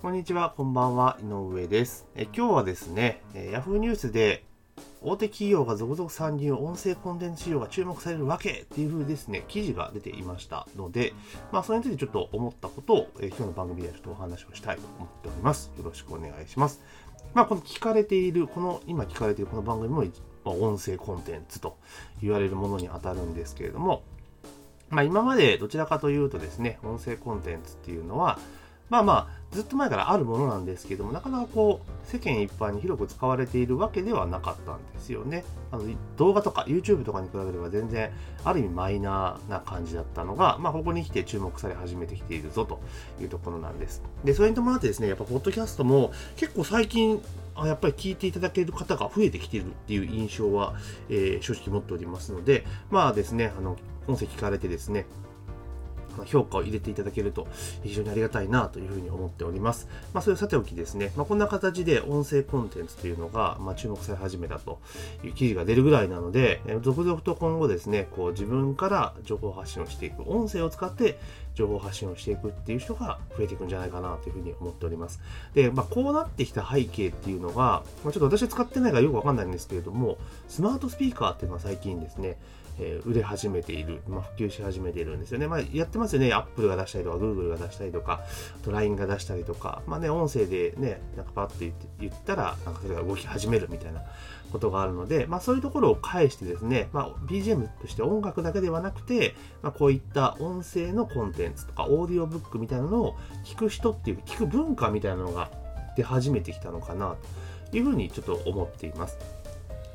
こんにちは、こんばんは、井上です。え今日はですね、え Yahoo ニュースで大手企業が続々参入、音声コンテンツ市場が注目されるわけっていう風ですね、記事が出ていましたので、まあ、それについてちょっと思ったことを、え今日の番組ではちょっとお話をしたいと思っております。よろしくお願いします。まあ、この聞かれている、この、今聞かれているこの番組も、まあ、音声コンテンツと言われるものに当たるんですけれども、まあ、今までどちらかというとですね、音声コンテンツっていうのは、まあまあ、ずっと前からあるものなんですけども、なかなかこう、世間一般に広く使われているわけではなかったんですよね。あの動画とか YouTube とかに比べれば全然、ある意味マイナーな感じだったのが、まあ、ここに来て注目され始めてきているぞというところなんです。で、それに伴ってですね、やっぱ、ポッドキャストも結構最近、あやっぱり聞いていただける方が増えてきているっていう印象は、えー正直持っておりますので、まあですね、あの、音声聞かれてですね、評価を入れていただけると非常にありがたいなというふうに思っております。まあ、それをさておきですね、まあ、こんな形で音声コンテンツというのが、まあ、注目され始めたという記事が出るぐらいなので、続々と今後ですね、こう自分から情報発信をしていく、音声を使って情報発信をしていくっていう人が増えていくんじゃないかなというふうに思っております。で、まあ、こうなってきた背景っていうのが、まあ、ちょっと私は使ってないからよくわかんないんですけれども、スマートスピーカーっていうのは最近ですね、え売れ始めている、まあ、普及し始めているんですよね。まあ、やってますよね。アップルが出したりとか、グーグルが出したりとか、LINE が出したりとか、まあね、音声でね、なんかパッと言って言ったら、なんかそれが動き始めるみたいなことがあるので、まあそういうところを返してですね、まあ BGM として音楽だけではなくて、まあこういった音声のコンテンツとか、オーディオブックみたいなのを聞く人っていう、聞く文化みたいなのが出始めてきたのかな、というふうにちょっと思っています。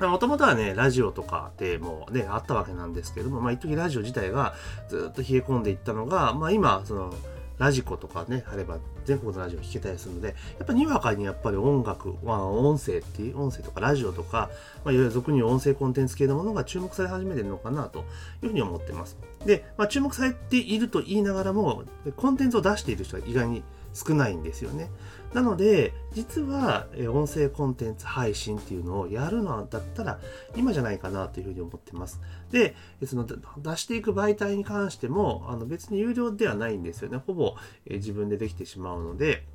もともとはね、ラジオとかでもね、あったわけなんですけども、まあ、一時ラジオ自体がずっと冷え込んでいったのが、まあ今、その、ラジコとかね、あれば全国のラジオ聞けたりするので、やっぱにわかにやっぱり音楽、まあ音声っていう、音声とかラジオとか、まあいわゆる俗に言う音声コンテンツ系のものが注目され始めてるのかなというふうに思ってます。で、まあ注目されていると言いながらも、コンテンツを出している人は意外に少ないんですよね。なので、実は音声コンテンツ配信っていうのをやるのだったら今じゃないかなというふうに思ってます。で、その出していく媒体に関してもあの別に有料ではないんですよね。ほぼ、自分でできてしまうので、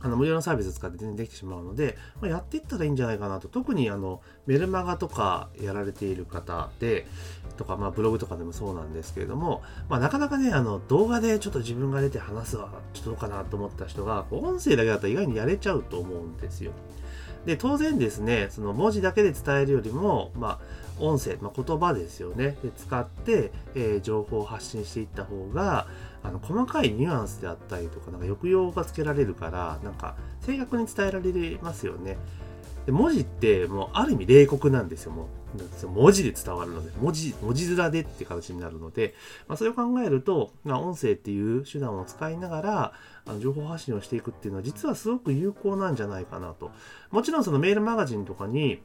あの無料のサービス使って全然できてしまうので、まあ、やっていったらいいんじゃないかなと。特にあのメルマガとかやられている方で、とか、まあ、ブログとかでもそうなんですけれども、まあ、なかなかね、あの動画でちょっと自分が出て話すは、ちょっとどうかなと思った人が、こう音声だけだったら意外にやれちゃうと思うんですよ。で、当然ですね、その文字だけで伝えるよりも、まあ、音声、まあ、言葉ですよね。で使って、えー情報を発信していった方が、あの細かいニュアンスであったりとか、なんか抑揚がつけられるから、なんか正確に伝えられますよね。で文字ってもうある意味冷酷なんですよ、もう。文字で伝わるので、文字、文字面でって形になるので、まあ、それを考えると、まあ、音声っていう手段を使いながら、あの情報発信をしていくっていうのは実はすごく有効なんじゃないかなと。もちろんそのメールマガジンとかに、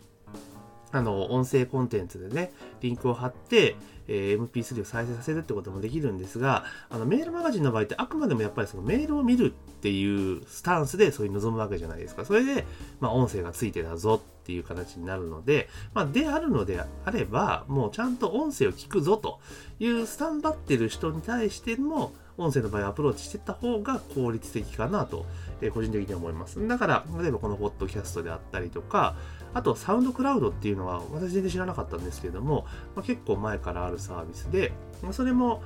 あの、音声コンテンツでね、リンクを貼って、えー MP3 を再生させるってこともできるんですが、あの、メールマガジンの場合ってあくまでもやっぱりそのメールを見るっていうスタンスでそういう望むわけじゃないですか。それで、まあ、音声がついてたぞっていう形になるので、まあ、であるのであれば、もうちゃんと音声を聞くぞというスタンバってる人に対しても、音声の場合アプローチしていった方が効率的かなと、えー個人的に思います。だから、例えばこのポッドキャストであったりとか、あと、サウンドクラウドっていうのは、私全然知らなかったんですけれども、まあ、結構前からあるサービスで、まあそれも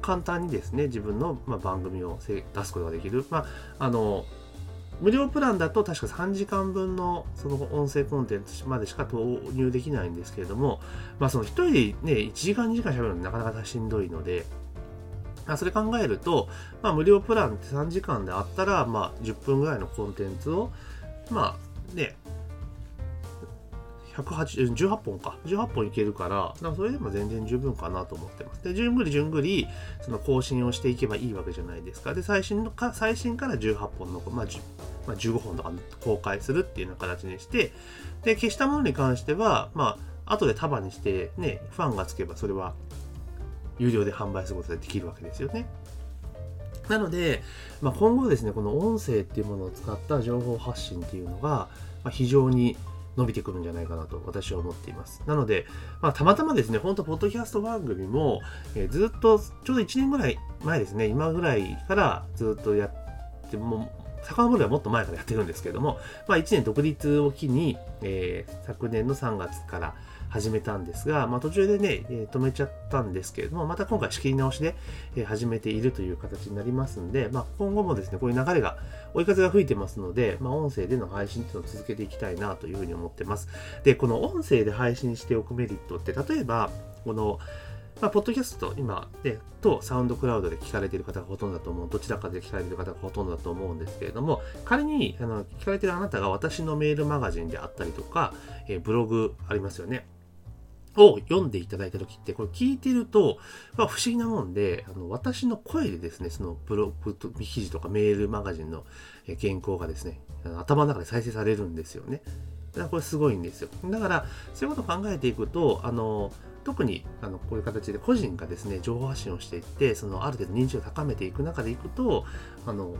簡単にですね、自分のま番組を出すことができる。まあ、あの、無料プランだと確か3時間分のその音声コンテンツまでしか投入できないんですけれども、まあその一人でね、1時間2時間喋るのなかなかしんどいので、それ考えると、まあ無料プランって3時間であったら、まあ10分ぐらいのコンテンツを、まあね、18本か。18本いけるから、からそれでも全然十分かなと思ってます。で、じゅんぐりじゅんぐり、その更新をしていけばいいわけじゃないですか。で、最新のか、最新から18本の、まあ、まあ、15本とか公開するっていうような形にして、で、消したものに関しては、まあ、後で束にして、ね、ファンがつけばそれは有料で販売することができるわけですよね。なので、まあ、今後ですね、この音声っていうものを使った情報発信っていうのが、ま、非常に伸びてくるんじゃないかなと私は思っています。なので、まあ、たまたまですね、本当ポッドキャスト番組も、えーずっと、ちょうど1年ぐらい前ですね、今ぐらいからずっとやって、も遡ればもっと前からやってるんですけども、まあ、1年独立を機に、えー、昨年の3月から始めたんですが、まあ、途中でね、え、止めちゃったんですけれども、また今回仕切り直しで、え、始めているという形になりますんで、まあ、今後もですね、こういう流れが、追い風が吹いてますので、まあ、音声での配信っていうのを続けていきたいなというふうに思ってます。で、この音声で配信しておくメリットって、例えば、この、まあ、ポッドキャスト、今、ね、とサウンドクラウドで聞かれている方がほとんどだと思う、どちらかで聞かれている方がほとんどだと思うんですけれども、仮にあの聞かれているあなたが私のメールマガジンであったりとか、えー、ブログありますよね。を読んでいただいたときって、これ聞いてると、まあ、不思議なもんで、あの私の声でですね、そのブログ記事とかメールマガジンの原稿がですね、頭の中で再生されるんですよね。だからこれすごいんですよ。だから、そういうことを考えていくと、あの、特にあのこういう形で個人がですね、情報発信をしていって、そのある程度認知を高めていく中でいくと、あの、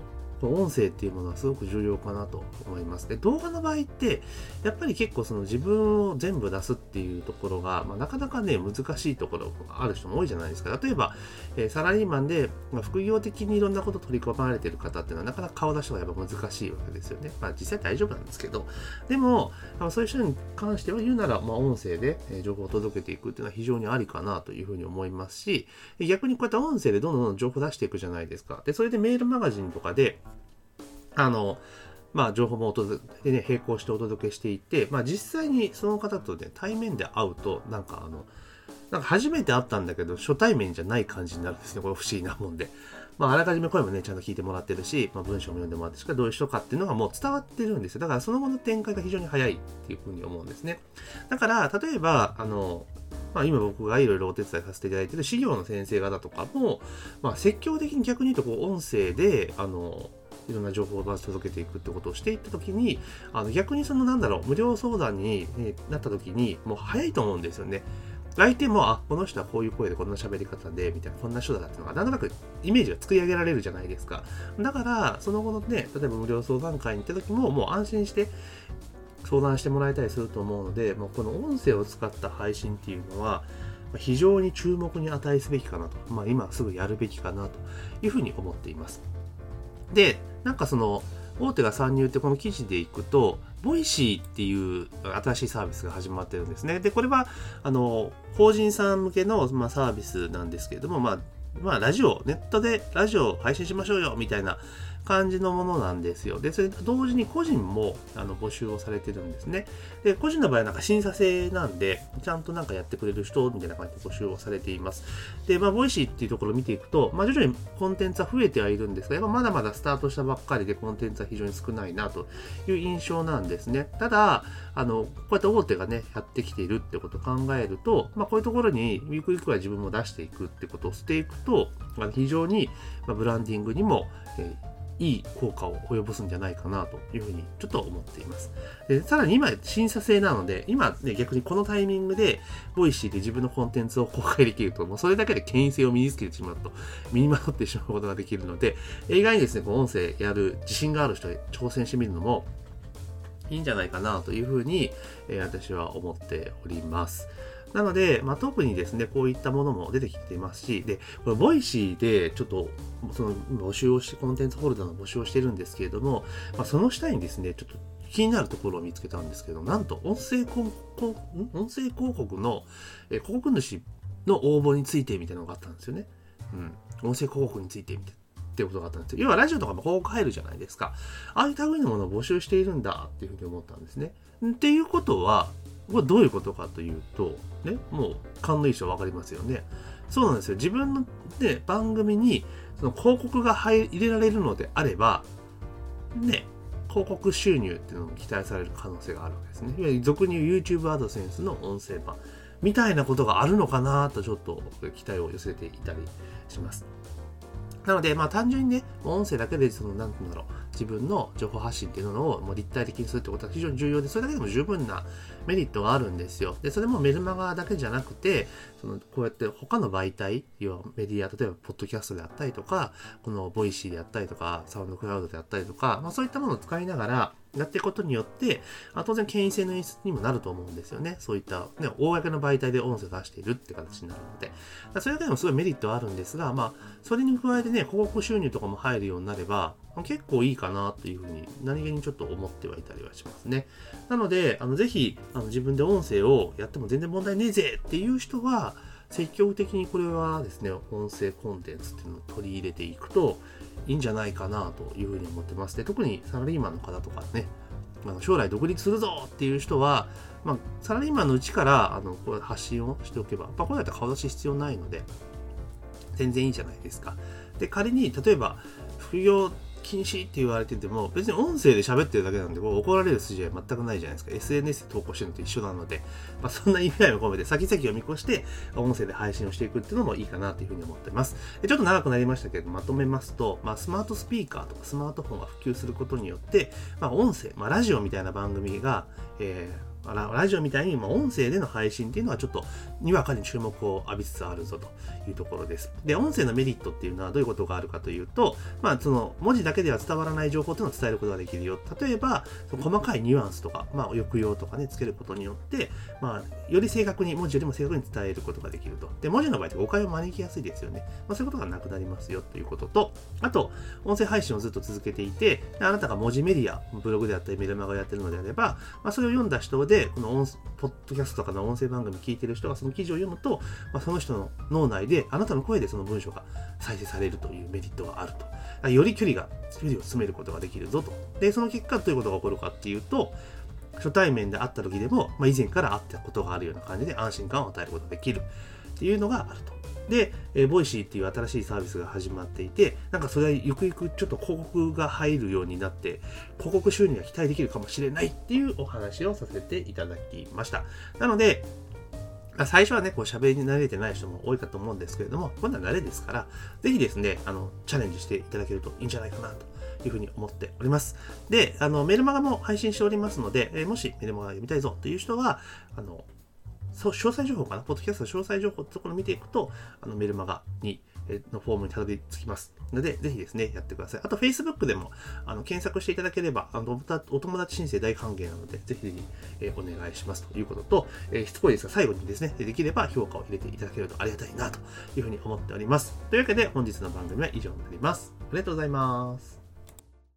音声っていうものはすごく重要かなと思います。で、動画の場合って、やっぱり結構その自分を全部出すっていうところが、まあ、なかなかね、難しいところがある人も多いじゃないですか。例えば、えー、サラリーマンで、まあ、副業的にいろんなこと取り込まれてる方っていうのはなかなか顔出しがやっぱ難しいわけですよね。まあ実際大丈夫なんですけど、でも、そういう人に関しては言うなら、まあ音声で情報を届けていくっていうのは非常にありかなというふうに思いますし、逆にこうやって音声でどんどん情報出していくじゃないですか。で、それでメールマガジンとかで、あの、まあ、情報もお届け、ね、並行してお届けしていて、まあ、実際にその方とね、対面で会うと、なんかあの、なんか初めて会ったんだけど、初対面じゃない感じになるんですね。これ不思議なもんで。まあ、あらかじめ声もね、ちゃんと聞いてもらってるし、まあ、文章も読んでもらってしかどういう人かっていうのがもう伝わってるんですよ。だからその後の展開が非常に早いっていうふうに思うんですね。だから、例えば、あの、まあ、今僕がいろいろお手伝いさせていただいてる資料の先生方とかも、まあ、積極的に逆に言うと、こう、音声で、あの、いろんな情報を届けていくってことをしていったときに、あの逆にそのなんだろう、無料相談になったときに、もう早いと思うんですよね。相手も、あ、この人はこういう声でこんな喋り方で、みたいな、こんな人だっていうのが、なんとなくイメージが作り上げられるじゃないですか。だから、その後のね、例えば無料相談会に行った時も、もう安心して相談してもらえたりすると思うので、もうこの音声を使った配信っていうのは、非常に注目に値すべきかなと、まあ、今すぐやるべきかなというふうに思っています。で、なんかその、大手が参入ってこの記事でいくと、 Voicyっていう新しいサービスが始まってるんですね。で、これは、あの、法人さん向けの、まあ、サービスなんですけれども、まあ、まあ、ラジオ、ネットでラジオを配信しましょうよ、みたいな感じのものなんですよ。で、それと同時に個人もあの募集をされてるんですね。で、個人の場合はなんか審査制なんで、ちゃんとなんかやってくれる人みたいな感じで募集をされています。で、まあ、 Voicyっていうところを見ていくと、まあ、徐々にコンテンツは増えてはいるんですが、やっぱまだまだスタートしたばっかりでコンテンツは非常に少ないなという印象なんですね。ただ、あの、こうやって大手がね、やってきているってことを考えると、まあ、こういうところにゆくゆくは自分も出していくってことをしていくと、非常にまあブランディングにも、えーいい効果を及ぼすんじゃないかなというふうにちょっと思っています。でさらに今審査制なので、今ね逆にこのタイミングで Voicyで自分のコンテンツを公開できると、もうそれだけで権威性を身につけてしまうと、身にまとってしまうことができるので、意外にですね、こう音声やる自信がある人に挑戦してみるのもいいんじゃないかなというふうに、えー、私は思っております。なので、まあ、特にですね、こういったものも出てきていますし、で、これ、 Voicyでちょっと、その募集をして、コンテンツホルダーの募集をしてるんですけれども、まあ、その下にですね、ちょっと気になるところを見つけたんですけど、なんと、音声広告、音声広告の、え広告主の応募についてみたいなのがあったんですよね。うん。音声広告についてみたいなっていうことがあったんですよ。要はラジオとかも広告入るじゃないですか。ああいう類のものを募集しているんだっていうふうに思ったんですね。っていうことは、これどういうことかというと、ね、もう勘のいい人分かりますよね。そうなんですよ。自分の、ね、番組にその広告が入れられるのであれば、ね、広告収入っていうのも期待される可能性があるわけですね。いわゆる俗に言う YouTube アドセンスの音声版みたいなことがあるのかなとちょっと期待を寄せていたりします。なので、まあ単純にね、音声だけで、その、なんて言うんだろう、自分の情報発信っていうのをもう立体的にするってことは非常に重要で、それだけでも十分なメリットがあるんですよ。で、それもメルマガだけじゃなくて、その、こうやって他の媒体、要はメディア、例えば、ポッドキャストであったりとか、この Voicyであったりとか、 SoundCloud であったりとか、まあそういったものを使いながら、やっていくことによって、あ当然権威性の演出にもなると思うんですよね。そういった、ね、公の媒体で音声を出しているって形になるので。それだけでもすごいメリットはあるんですが、まあ、それに加えてね、広告収入とかも入るようになれば、結構いいかなというふうに何気にちょっと思ってはいたりはしますね。なので、あのぜひあの自分で音声をやっても全然問題ねえぜっていう人は、積極的にこれはですね、音声コンテンツっていうのを取り入れていくといいんじゃないかなというふうに思ってます。で、特にサラリーマンの方とかね、あの将来独立するぞっていう人は、まあ、サラリーマンのうちからあのこう発信をしておけば、まあ、これだったら顔出し必要ないので、全然いいじゃないですか。で、仮に、例えば、副業禁止って言われてても、別に音声で喋ってるだけなんで、こう怒られる筋合い全くないじゃないですか。SNS で投稿してるのと一緒なので、まあ、そんな意味合いも込めて、先々を見越して、音声で配信をしていくっていうのもいいかなというふうに思ってます。でちょっと長くなりましたけど、まとめますと、まあ、スマートスピーカーとかスマートフォンが普及することによって、まあ、音声、まあ、ラジオみたいな番組が、えーラジオみたいに、ま音声での配信っていうのはちょっとにわかに注目を浴びつつあるぞというところです。で、音声のメリットっていうのはどういうことがあるかというと、まあ、その文字だけでは伝わらない情報っていうのを伝えることができるよ。例えば、細かいニュアンスとか、まあ、抑揚とかね、つけることによって、まあ、より正確に、文字よりも正確に伝えることができると。で、文字の場合って誤解を招きやすいですよね。まあ、そういうことがなくなりますよということと、あと、音声配信をずっと続けていて、あなたが文字メディア、ブログであったりメルマガをやってるのであれば、まあ、それを読んだ人で、この音ポッドキャストとかの音声番組聞いてる人がその記事を読むと、まあ、その人の脳内であなたの声でその文章が再生されるというメリットがあると。より距離が、距離を詰めることができるぞと。で、その結果どういうことが起こるかっていうと、初対面で会った時でも、まあ、以前から会ったことがあるような感じで安心感を与えることができるっていうのがあると。で、えー、 Voicyっていう新しいサービスが始まっていて、なんかそれはゆくゆくちょっと広告が入るようになって、広告収入が期待できるかもしれないっていうお話をさせていただきました。なので、最初はね、こう喋りに慣れてない人も多いかと思うんですけれども、こんな慣れですから、ぜひですね、あの、チャレンジしていただけるといいんじゃないかなというふうに思っております。で、あの、メルマガも配信しておりますので、えもしメルマガ読みたいぞという人は、あの、そう、詳細情報かな？ポッドキャストの詳細情報ってところを見ていくと、あの、メルマガに、のフォームにたどり着きますので、ぜひですね、やってください。あと、Facebook でも、あの、検索していただければ、あの、お友達申請大歓迎なので、ぜひぜひ、えお願いしますということと、えー、しつこいですが、最後にですね、できれば評価を入れていただけるとありがたいな、というふうに思っております。というわけで、本日の番組は以上になります。ありがとうございます。